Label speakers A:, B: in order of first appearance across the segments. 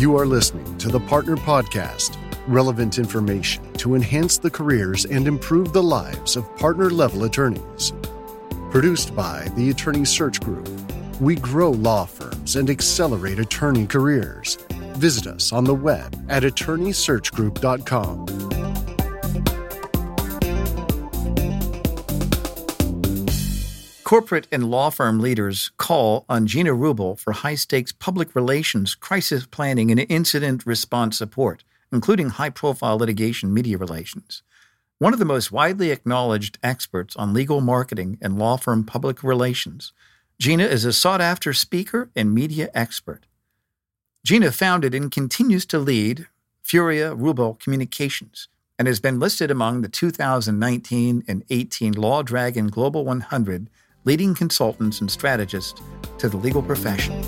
A: You are listening to the Partner Podcast relevant information to enhance the careers and improve the lives of partner level attorneys. Produced by the Attorney Search Group, we grow law firms and accelerate attorney careers. Visit us on the web at attorneysearchgroup.com.
B: Corporate and law firm leaders call on Gina Rubel for high stakes public relations, crisis planning, and incident response support including high profile litigation media relations. One of the most widely acknowledged experts on legal marketing and law firm public relations, Gina is a sought after speaker and media expert. Gina founded and continues to lead Furia Rubel Communications and has been listed among the 2019 and 18 Lawdragon Global 100 leading consultants and strategists to the legal profession.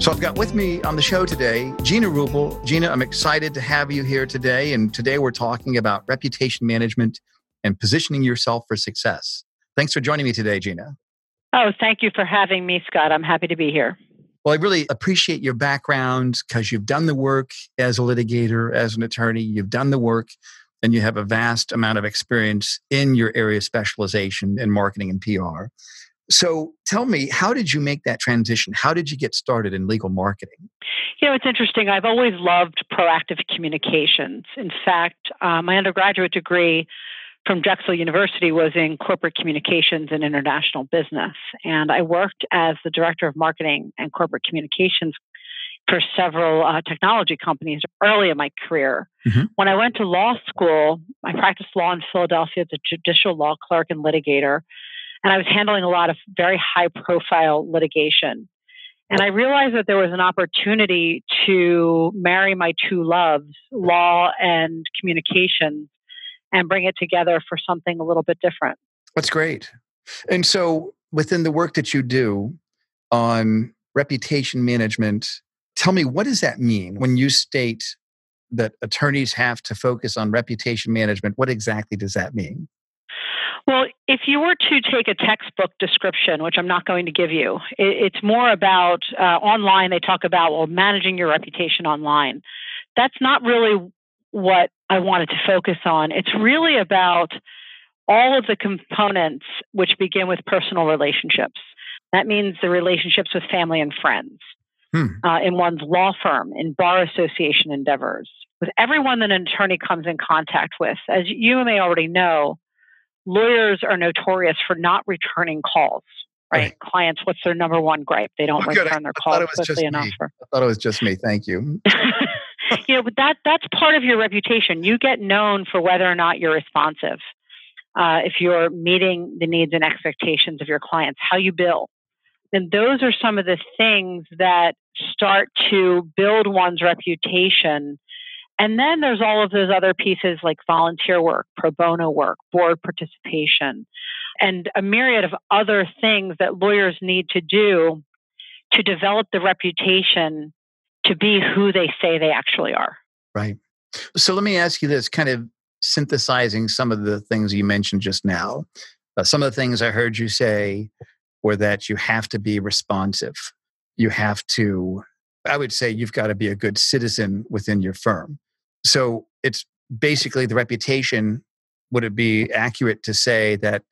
B: So I've got with me on the show today Gina Rubel. Gina, I'm excited to have you here today. And today we're talking about reputation management and positioning yourself for success. Thanks for joining me today, Gina.
C: Oh, thank you for having me, Scott. I'm happy to be here.
B: Well, I really appreciate your background because you've done the work as a litigator, as an attorney. You've done the work and you have a vast amount of experience in your area of specialization in marketing and PR. So tell me, how did you make that transition? How did you get started in legal marketing?
C: You know, it's interesting. I've always loved proactive communications. In fact, uh, my undergraduate degree from Drexel University was in corporate communications and international business. And I worked as the director of marketing and corporate communications for several uh, technology companies early in my career. Mm-hmm. When I went to law school, I practiced law in Philadelphia as a judicial law clerk and litigator and I was handling a lot of very high profile litigation. And I realized that there was an opportunity to marry my two loves, law and communications, and bring it together for something a little bit different.
B: That's great. And so, within the work that you do on reputation management, tell me what does that mean when you state that attorneys have to focus on reputation management? What exactly does that mean?
C: Well, if you were to take a textbook description, which I'm not going to give you, it's more about uh, online. They talk about well managing your reputation online. That's not really what I wanted to focus on. It's really about all of the components which begin with personal relationships. That means the relationships with family and friends, hmm. uh, in one's law firm, in bar association endeavors, with everyone that an attorney comes in contact with. As you may already know, lawyers are notorious for not returning calls. Right? right. Clients, what's their number one gripe? They don't oh, return their calls quickly enough.
B: For... I thought it was just me. Thank you.
C: you know, but that that's part of your reputation. You get known for whether or not you're responsive. Uh, if you're meeting the needs and expectations of your clients, how you bill, then those are some of the things that start to build one's reputation and then there's all of those other pieces like volunteer work, pro bono work, board participation, and a myriad of other things that lawyers need to do to develop the reputation to be who they say they actually are.
B: Right. So let me ask you this kind of synthesizing some of the things you mentioned just now. Uh, some of the things I heard you say were that you have to be responsive. You have to, I would say, you've got to be a good citizen within your firm. So it's basically the reputation. Would it be accurate to say that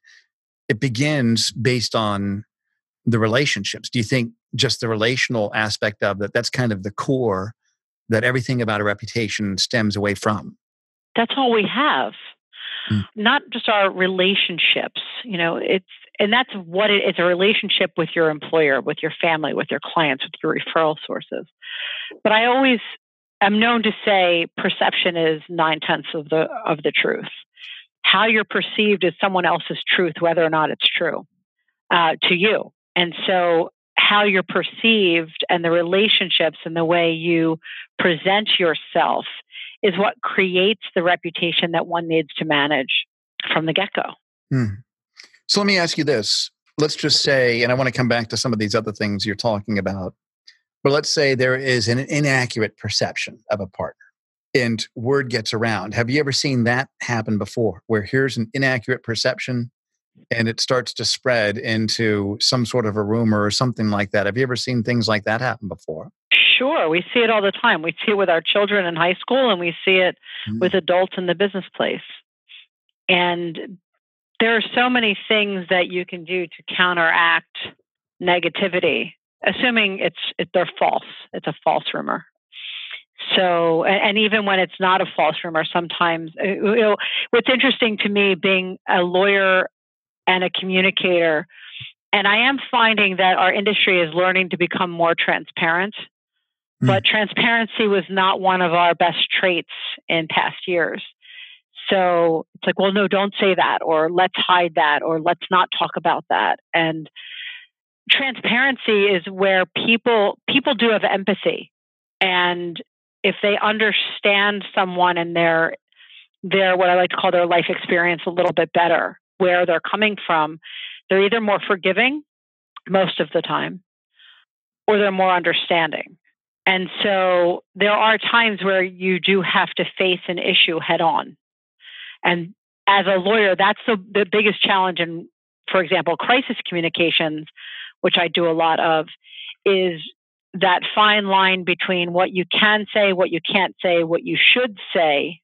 B: it begins based on the relationships? Do you think just the relational aspect of that, that's kind of the core that everything about a reputation stems away from?
C: That's all we have. Mm. Not just our relationships, you know, it's and that's what it is a relationship with your employer, with your family, with your clients, with your referral sources. But I always I'm known to say perception is nine tenths of the of the truth. How you're perceived is someone else's truth, whether or not it's true uh, to you. And so, how you're perceived and the relationships and the way you present yourself is what creates the reputation that one needs to manage from the get go. Hmm.
B: So, let me ask you this. Let's just say, and I want to come back to some of these other things you're talking about. But let's say there is an inaccurate perception of a partner and word gets around. Have you ever seen that happen before where here's an inaccurate perception and it starts to spread into some sort of a rumor or something like that. Have you ever seen things like that happen before?
C: Sure, we see it all the time. We see it with our children in high school, and we see it mm-hmm. with adults in the business place. And there are so many things that you can do to counteract negativity, assuming it's it, they're false. It's a false rumor. So, and, and even when it's not a false rumor, sometimes uh, you know what's interesting to me, being a lawyer and a communicator, and I am finding that our industry is learning to become more transparent. Mm. But transparency was not one of our best traits in past years. So it's like, well, no, don't say that, or let's hide that, or let's not talk about that. And transparency is where people people do have empathy, and if they understand someone and their their what I like to call their life experience a little bit better, where they're coming from, they're either more forgiving most of the time, or they're more understanding. And so there are times where you do have to face an issue head on and as a lawyer, that's the, the biggest challenge in, for example, crisis communications, which I do a lot of, is that fine line between what you can say, what you can't say, what you should say,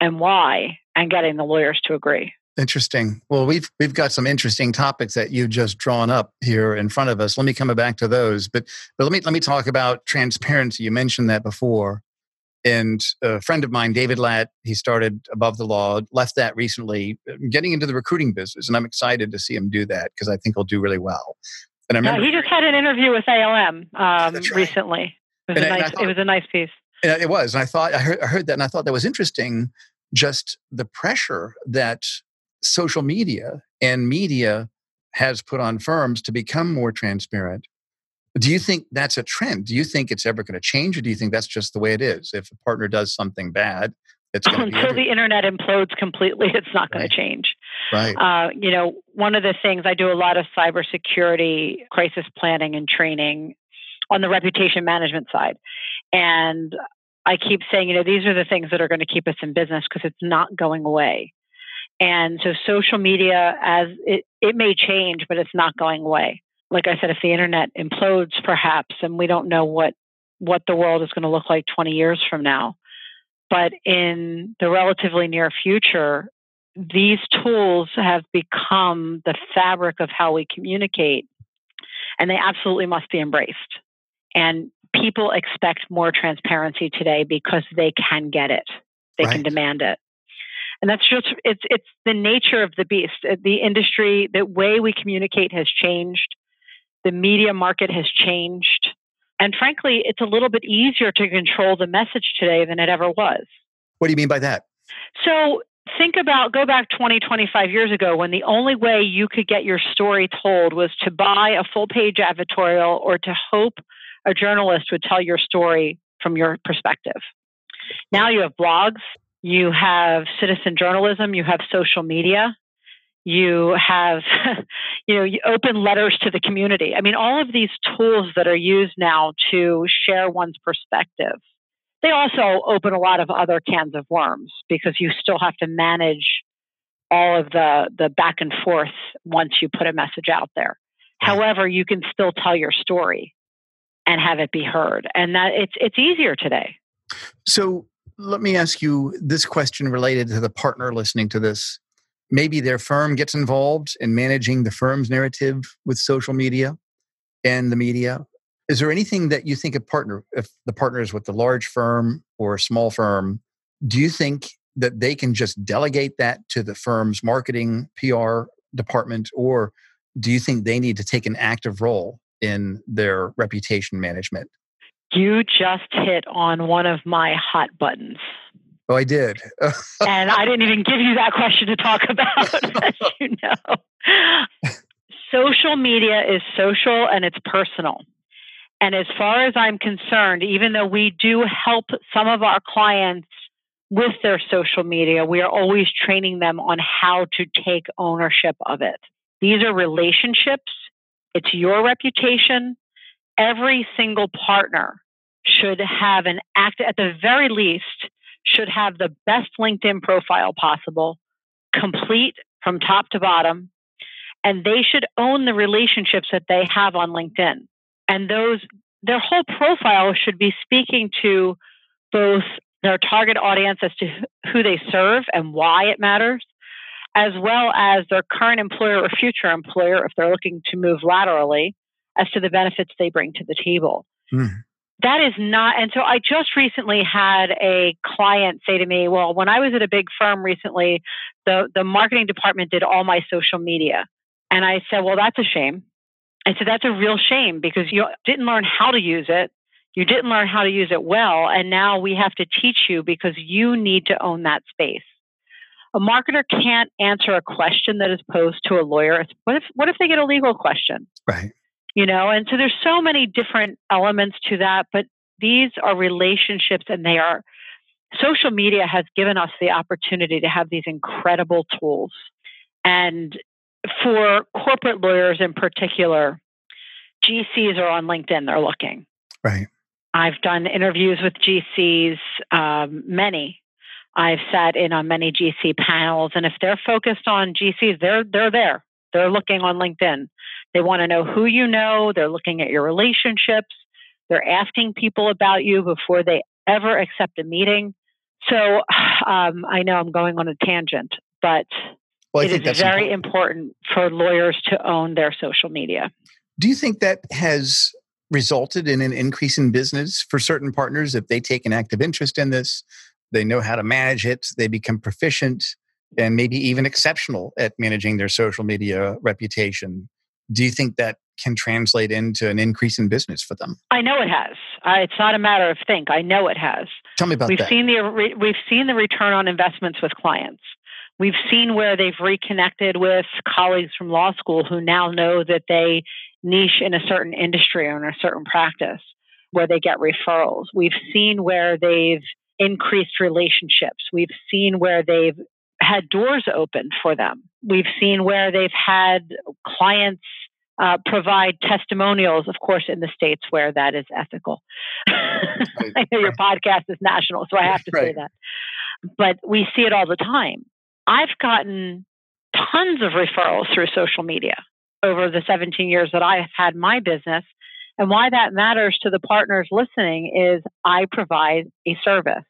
C: and why, and getting the lawyers to agree.
B: Interesting. Well, we've we've got some interesting topics that you've just drawn up here in front of us. Let me come back to those, but but let me let me talk about transparency. You mentioned that before, and a friend of mine, David Lat, he started Above the Law, left that recently, getting into the recruiting business. And I'm excited to see him do that because I think he'll do really well.
C: And I remember, yeah, he just had an interview with ALM um, right. recently. It was, and, a nice, thought, it was a nice piece.
B: It was. And I thought, I heard, I heard that and I thought that was interesting. Just the pressure that social media and media has put on firms to become more transparent do you think that's a trend? Do you think it's ever going to change, or do you think that's just the way it is? If a partner does something bad, it's
C: until the internet implodes completely, it's not going right. to change.
B: Right. Uh,
C: you know, one of the things I do a lot of cybersecurity crisis planning and training on the reputation management side, and I keep saying, you know, these are the things that are going to keep us in business because it's not going away. And so social media, as it, it may change, but it's not going away like I said, if the internet implodes perhaps, and we don't know what what the world is going to look like 20 years from now. But in the relatively near future, these tools have become the fabric of how we communicate, and they absolutely must be embraced. And people expect more transparency today because they can get it, they right. can demand it. And that's just it's it's the nature of the beast. Uh, the industry, the way we communicate has changed the media market has changed. And frankly, it's a little bit easier to control the message today than it ever was.
B: What do you mean by that?
C: So think about go back 20, 25 years ago when the only way you could get your story told was to buy a full page editorial or to hope a journalist would tell your story from your perspective. Now you have blogs, you have citizen journalism, you have social media, you have you know open letters to the community. I mean all of these tools that are used now to share one's perspective they also open a lot of other cans of worms because you still have to manage all of the the back and forth once you put a message out there. However you can still tell your story and have it be heard. And that it's it's easier today.
B: So let me ask you this question related to the partner listening to this. Maybe their firm gets involved in managing the firm's narrative with social media and the media. Is there anything that you think a partner if the partner is with a large firm or a small firm do you think that they can just delegate that to the firm's marketing pr department? Or do you think they need to take an active role in their reputation management
C: you just hit on one of my hot buttons
B: Oh, I did.
C: and I didn't even give you that question to talk about, as you know. Social media is social and it's personal. And as far as I'm concerned, even though we do help some of our clients with their social media, we are always training them on how to take ownership of it. These are relationships, it's your reputation. Every single partner should have an act, at the very least, should have the best LinkedIn profile possible, complete from top to bottom, and they should own the relationships that they have on LinkedIn. And those, their whole profile should be speaking to both their target audience as to who they serve and why it matters, as well as their current employer or future employer if they're looking to move laterally as to the benefits they bring to the table. Mm. That is not, and so I just recently had a client say to me, Well, when I was at a big firm recently, the, the marketing department did all my social media. And I said, Well, that's a shame. I said, That's a real shame because you didn't learn how to use it. You didn't learn how to use it well. And now we have to teach you because you need to own that space. A marketer can't answer a question that is posed to a lawyer. What if, what if they get a legal question?
B: Right
C: you know and so there's so many different elements to that but these are relationships and they are social media has given us the opportunity to have these incredible tools. And for corporate lawyers in particular gcs are on linkedin they're looking.
B: Right.
C: I've done interviews with gcs um, many. I've sat in on many gc panels and if they're focused on gcs they're they're there they're looking on linkedin they want to know who you know. They're looking at your relationships. They're asking people about you before they ever accept a meeting. So um, I know I'm going on a tangent, but well, it is very important. important for lawyers to own their social media.
B: Do you think that has resulted in an increase in business for certain partners if they take an active interest in this? They know how to manage it, they become proficient and maybe even exceptional at managing their social media reputation do you think that can translate into an increase in business for them?
C: I know it has. Uh, it's not a matter of think. I know it has.
B: Tell me about
C: we've
B: that.
C: Seen the, we've seen the return on investments with clients. We've seen where they've reconnected with colleagues from law school who now know that they niche in a certain industry or in a certain practice where they get referrals. We've seen where they've increased relationships. We've seen where they've had doors open for them. We've seen where they've had clients uh, provide testimonials, of course, in the states where that is ethical. Right. I know your podcast is national, so I have to right. say that. But we see it all the time. I've gotten tons of referrals through social media over the 17 years that I've had my business. And why that matters to the partners listening is I provide a service,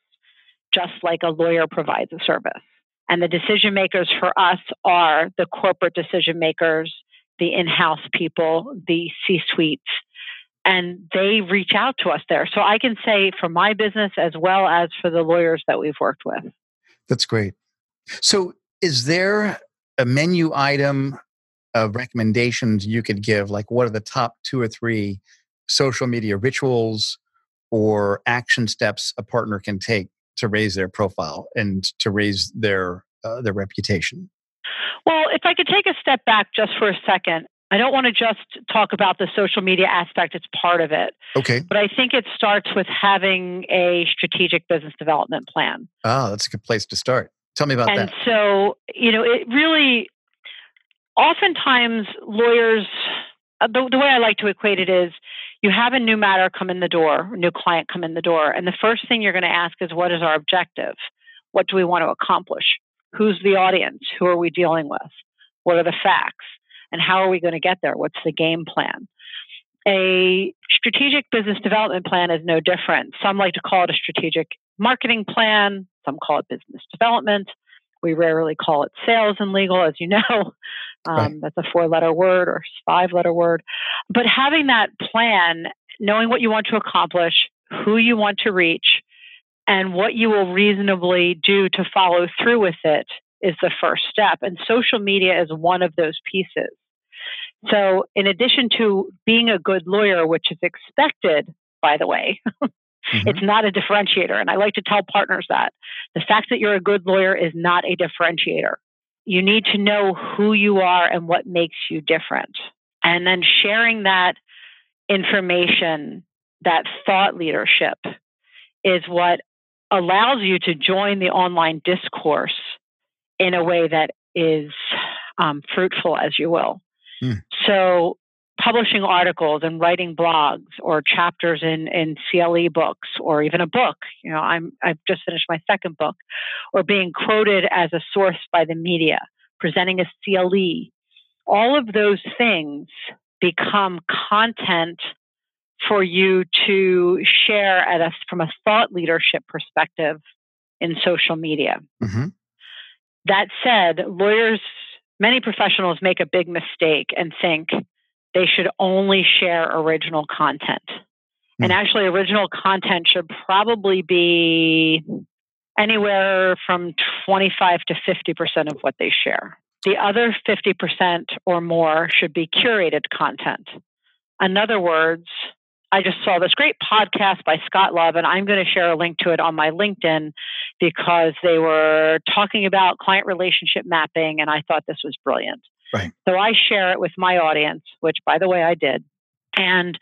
C: just like a lawyer provides a service. And the decision makers for us are the corporate decision makers, the in house people, the C suites, and they reach out to us there. So I can say for my business as well as for the lawyers that we've worked with.
B: That's great. So, is there a menu item of recommendations you could give? Like, what are the top two or three social media rituals or action steps a partner can take to raise their profile and to raise their uh, their reputation?
C: Well, if I could take a step back just for a second, I don't want to just talk about the social media aspect, it's part of it.
B: Okay.
C: But I think it starts with having a strategic business development plan.
B: Ah, that's a good place to start. Tell me about
C: and
B: that.
C: And so, you know, it really, oftentimes lawyers, Uh, the, the way I like to equate it is you have a new matter come in the door, new client come in the door, and the first thing you're going to ask is, what is our objective? What do we want to accomplish? Who's the audience? Who are we dealing with? What are the facts? And how are we going to get there? What's the game plan? A strategic business development plan is no different. Some like to call it a strategic marketing plan, some call it business development. We rarely call it sales and legal, as you know. Um, right. That's a four letter word or five letter word. But having that plan, knowing what you want to accomplish, who you want to reach, and what you will reasonably do to follow through with it is the first step. And social media is one of those pieces. So, in addition to being a good lawyer, which is expected, by the way, mm-hmm. it's not a differentiator. And I like to tell partners that the fact that you're a good lawyer is not a differentiator. You need to know who you are and what makes you different. And then sharing that information, that thought leadership, is what allows you to join the online discourse in a way that is um, fruitful, as you will. Mm. So, publishing articles and writing blogs or chapters in, in CLE books or even a book. You know, I'm I've just finished my second book, or being quoted as a source by the media, presenting a CLE, all of those things become content for you to share at us from a thought leadership perspective in social media. Mm-hmm. That said, lawyers, many professionals make a big mistake and think they should only share original content. Mm-hmm. And hmm. actually, original content should probably be anywhere from 25 to 50% of what they share. The other 50% or more should be curated content. In other words, I just saw this great podcast by Scott Love, and I'm going to share a link to it on my LinkedIn because they were talking about client relationship mapping, and I thought this was brilliant.
B: Right.
C: So I share it with my audience, which, by the way, I did. And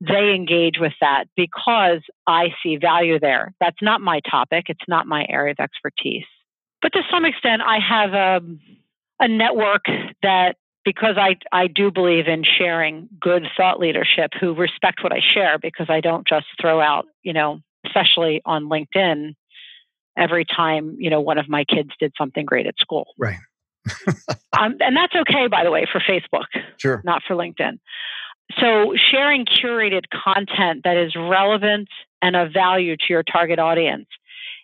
C: they engage with that because I see value there. That's not my topic, it's not my area of expertise. But to some extent, I have a, a network that because I, I do believe in sharing good thought leadership who respect what I share because I don't just throw out, you know, especially on LinkedIn every time, you know, one of my kids did something great at school.
B: Right.
C: Um, and that's okay, by the way, for Facebook,
B: sure,
C: not for LinkedIn. So, sharing curated content that is relevant and of value to your target audience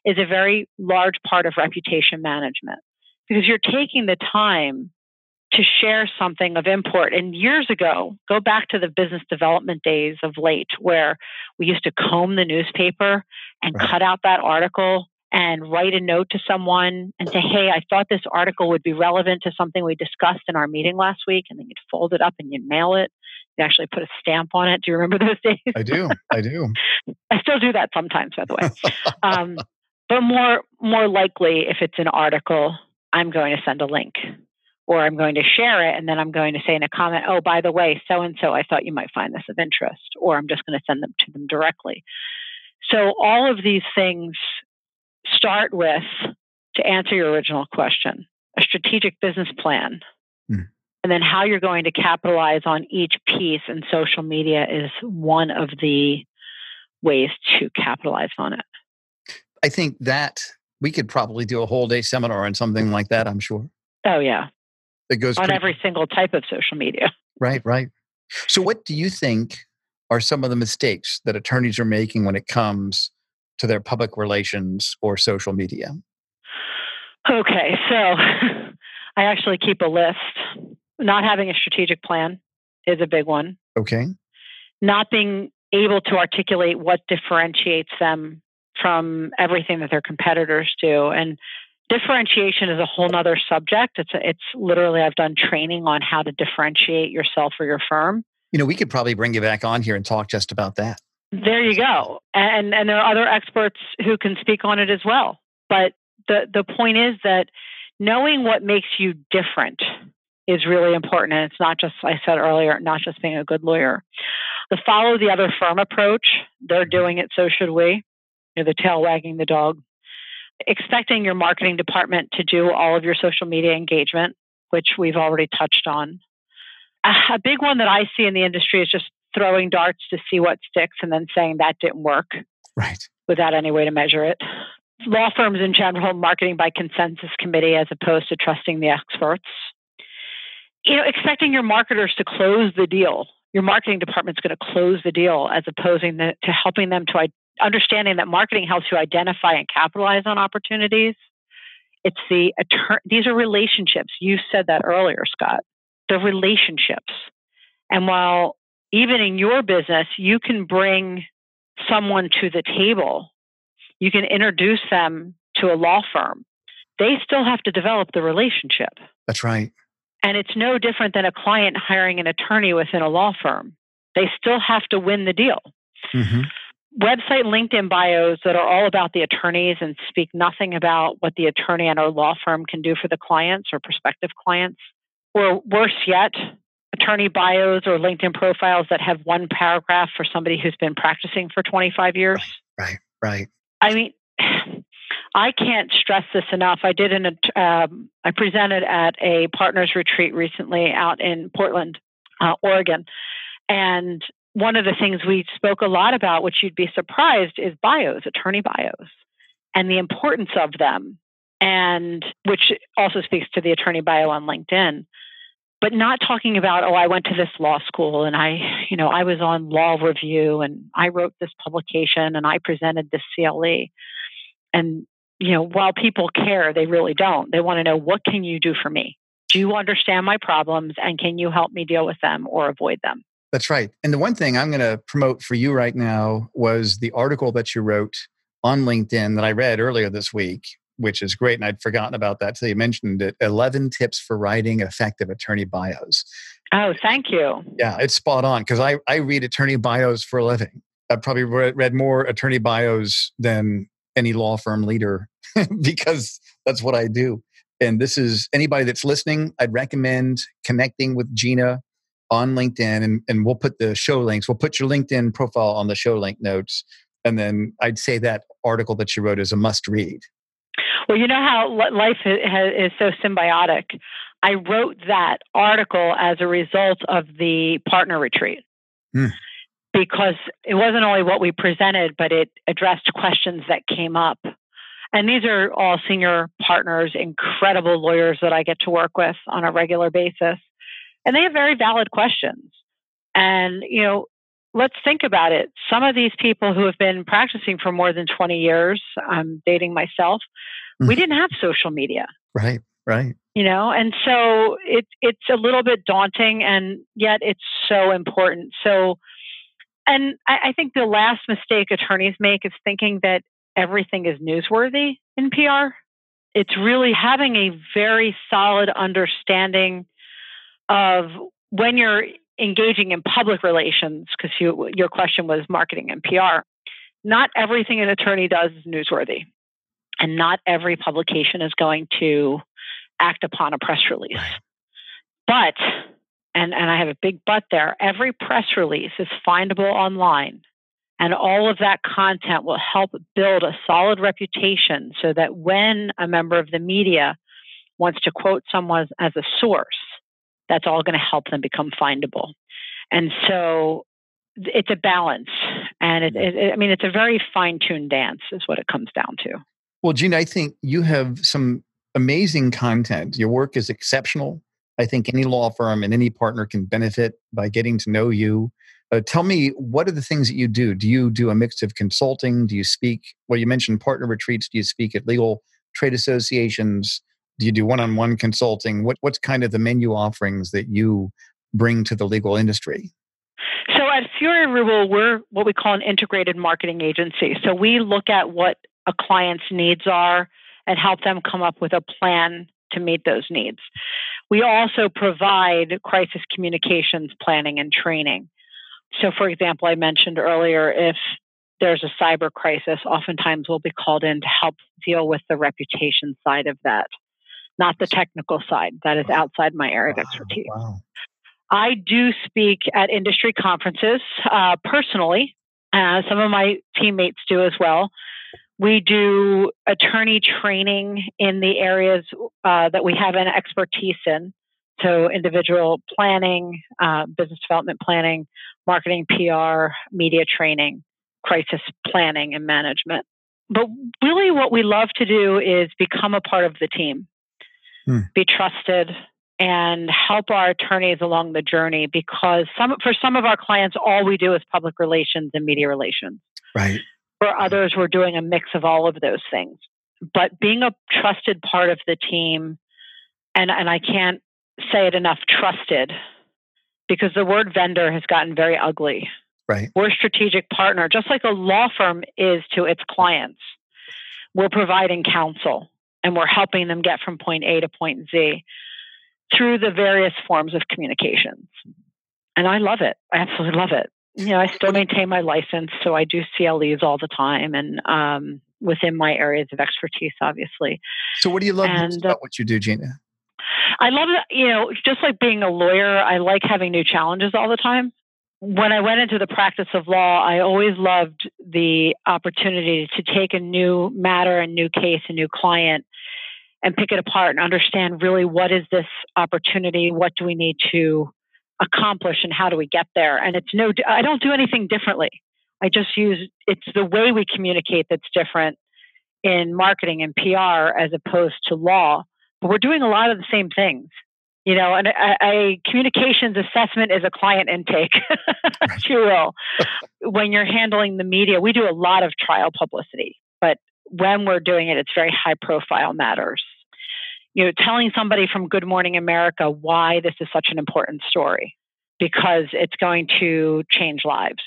C: is a very large part of reputation management because you're taking the time to share something of import. And years ago, go back to the business development days of late, where we used to comb the newspaper and right. cut out that article and write a note to someone and say, Hey, I thought this article would be relevant to something we discussed in our meeting last week. And then you'd fold it up and you'd mail it. You actually put a stamp on it. Do you remember those days?
B: I do. I do.
C: I still do that sometimes, by the way. um, but more, more likely, if it's an article, I'm going to send a link or I'm going to share it. And then I'm going to say in a comment, Oh, by the way, so and so, I thought you might find this of interest. Or I'm just going to send them to them directly. So all of these things start with, to answer your original question, a strategic business plan. Mm. And then how you're going to capitalize on each piece and social media is one of the ways to capitalize on it.
B: I think that we could probably do a whole day seminar on something like that, I'm sure.
C: Oh, yeah.
B: It goes
C: on pretty- every single type of social media.
B: Right, right. So, what do you think are some of the mistakes that attorneys are making when it comes to their public relations or social media?
C: Okay, so I actually keep a list. Not having a strategic plan is a big one.
B: Okay.
C: Not being able to articulate what differentiates them from everything that their competitors do. And differentiation is a whole nother subject. It's it's literally I've done training on how to differentiate yourself or your firm.
B: You know, we could probably bring you back on here and talk just about that.
C: There you go. And and there are other experts who can speak on it as well. But the the point is that knowing what makes you different is really important and it's not just I said earlier not just being a good lawyer. The follow the other firm approach, they're doing it so should we. You know, the tail wagging the dog. Expecting your marketing department to do all of your social media engagement, which we've already touched on. A big one that I see in the industry is just throwing darts to see what sticks and then saying that didn't work.
B: Right.
C: Without any way to measure it. Law firms in general, marketing by consensus committee as opposed to trusting the experts. You know, expecting your marketers to close the deal. Your marketing department's going to close the deal as opposed to helping them to understanding that marketing helps you identify and capitalize on opportunities. It's the these are relationships. You said that earlier, Scott. They're relationships. And while even in your business, you can bring someone to the table. You can introduce them to a law firm. They still have to develop the relationship.
B: That's right.
C: And it's no different than a client hiring an attorney within a law firm. They still have to win the deal. Mm-hmm. Website LinkedIn bios that are all about the attorneys and speak nothing about what the attorney and our law firm can do for the clients or prospective clients. Or worse yet, attorney bios or LinkedIn profiles that have one paragraph for somebody who's been practicing for 25 years.
B: Right, right.
C: I mean, I can't stress this enough. I did an, um, I presented at a partners retreat recently out in Portland, uh, Oregon, and one of the things we spoke a lot about, which you'd be surprised, is bios, attorney bios, and the importance of them, and which also speaks to the attorney bio on LinkedIn but not talking about, oh, I went to this law school and I, you know, I was on law review and I wrote this publication and I presented this CLE. And, you know, while people care, they really don't. They want to know, what can you do for me? Do you understand my problems and can you help me deal with them or avoid them?
B: That's right. And the one thing I'm going to promote for you right now was the article that you wrote on LinkedIn that I read earlier this week which is great. And I'd forgotten about that till you mentioned it. 11 tips for writing effective attorney bios.
C: Oh, thank you.
B: Yeah, it's spot on because I, I read attorney bios for a living. I've probably read more attorney bios than any law firm leader because that's what I do. And this is anybody that's listening, I'd recommend connecting with Gina on LinkedIn and, and we'll put the show links. We'll put your LinkedIn profile on the show link notes. And then I'd say that article that you wrote is a must read.
C: Well, you know how life is so symbiotic. I wrote that article as a result of the partner retreat mm. because it wasn't only what we presented, but it addressed questions that came up. And these are all senior partners, incredible lawyers that I get to work with on a regular basis. And they have very valid questions. And, you know, let's think about it. Some of these people who have been practicing for more than 20 years, I'm dating myself, we mm-hmm. didn't have social media.
B: Right, right.
C: You know, and so it, it's a little bit daunting and yet it's so important. So, and I, I think the last mistake attorneys make is thinking that everything is newsworthy in PR. It's really having a very solid understanding of when you're engaging in public relations, because you, your question was marketing and PR. Not everything an attorney does is newsworthy. And not every publication is going to act upon a press release. But, and, and I have a big but there, every press release is findable online. And all of that content will help build a solid reputation so that when a member of the media wants to quote someone as a source, that's all going to help them become findable. And so it's a balance. And it, it, I mean, it's a very fine tuned dance, is what it comes down to.
B: Well, Gina, I think you have some amazing content. Your work is exceptional. I think any law firm and any partner can benefit by getting to know you. Uh, tell me, what are the things that you do? Do you do a mix of consulting? Do you speak? Well, you mentioned partner retreats. Do you speak at legal trade associations? Do you do one-on-one consulting? What what's kind of the menu offerings that you bring to the legal industry?
C: So at Furia Rubel, we're what we call an integrated marketing agency. So we look at what a client's needs are and help them come up with a plan to meet those needs. We also provide crisis communications planning and training. So, for example, I mentioned earlier if there's a cyber crisis, oftentimes we'll be called in to help deal with the reputation side of that, not the technical side. That is outside my area of expertise. Wow. I do speak at industry conferences uh, personally. Uh, some of my teammates do as well. We do attorney training in the areas uh, that we have an expertise in. So, individual planning, uh, business development planning, marketing, PR, media training, crisis planning, and management. But really, what we love to do is become a part of the team, hmm. be trusted, and help our attorneys along the journey because some, for some of our clients, all we do is public relations and media relations.
B: Right.
C: For others, we're doing a mix of all of those things. But being a trusted part of the team, and, and I can't say it enough trusted, because the word vendor has gotten very ugly.
B: Right.
C: We're a strategic partner, just like a law firm is to its clients. We're providing counsel and we're helping them get from point A to point Z through the various forms of communications. And I love it. I absolutely love it you know, I still maintain my license, so I do CLEs all the time and um, within my areas of expertise, obviously.
B: So, what do you love and, about what you do, Gina?
C: I love, it. you know, just like being a lawyer, I like having new challenges all the time. When I went into the practice of law, I always loved the opportunity to take a new matter, a new case, a new client, and pick it apart and understand really what is this opportunity? What do we need to accomplish and how do we get there? And it's no i don't do anything differently. I just use it's the way we communicate that's different in marketing and pr as opposed to law. But we're doing a lot of the same things you know, and a, a communications assessment is a client intake, if you will. when you're handling the media, we do a lot of trial publicity, but when we're doing it, it's very high profile matters. You know, telling somebody from Good Morning America why this is such an important story because it's going to change lives.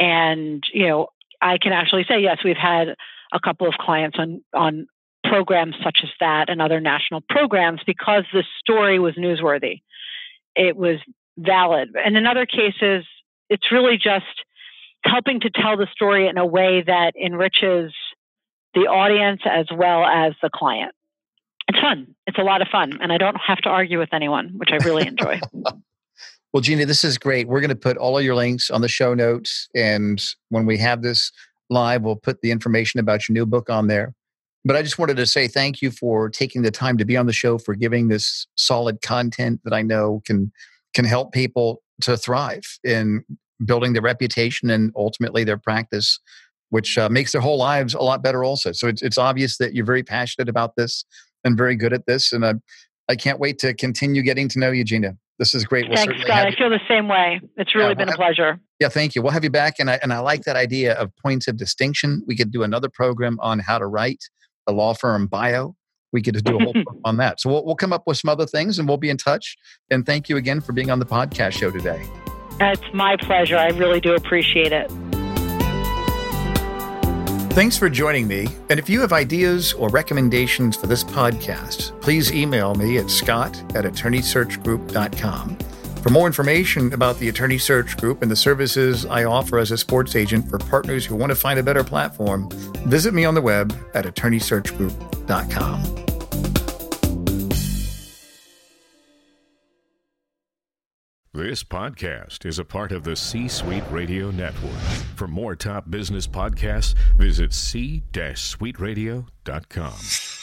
C: And, you know, I can actually say, yes, we've had a couple of clients on, on programs such as that and other national programs because the story was newsworthy. It was valid. And in other cases, it's really just helping to tell the story in a way that enriches the audience as well as the client. It's fun. It's a lot of fun. And I don't have to argue with anyone, which I really enjoy.
B: well, Gina, this is great. We're going to put all of your links on the show notes. And when we have this live, we'll put the information about your new book on there. But I just wanted to say thank you for taking the time to be on the show, for giving this solid content that I know can can help people to thrive in building their reputation and ultimately their practice, which uh, makes their whole lives a lot better. Also, so it's it's obvious that you're very passionate about this and very good at this, and I I can't wait to continue getting to know you, Gina. This is great.
C: We'll Thanks, Scott. I feel the same way. It's really yeah, been a pleasure.
B: Yeah, thank you. We'll have you back, and I and I like that idea of points of distinction. We could do another program on how to write law firm bio. We could just do a whole on that. So we'll, we'll come up with some other things and we'll be in touch. And thank you again for being on the podcast show today.
C: It's my pleasure. I really do appreciate it.
B: Thanks for joining me. And if you have ideas or recommendations for this podcast, please email me at scott at attorneysearchgroup.com. For more information about the Attorney Search Group and the services I offer as a sports agent for partners who want to find a better platform, visit me on the web at attorneysearchgroup.com.
D: This podcast is a part of the C Suite Radio Network. For more top business podcasts, visit c-suiteradio.com.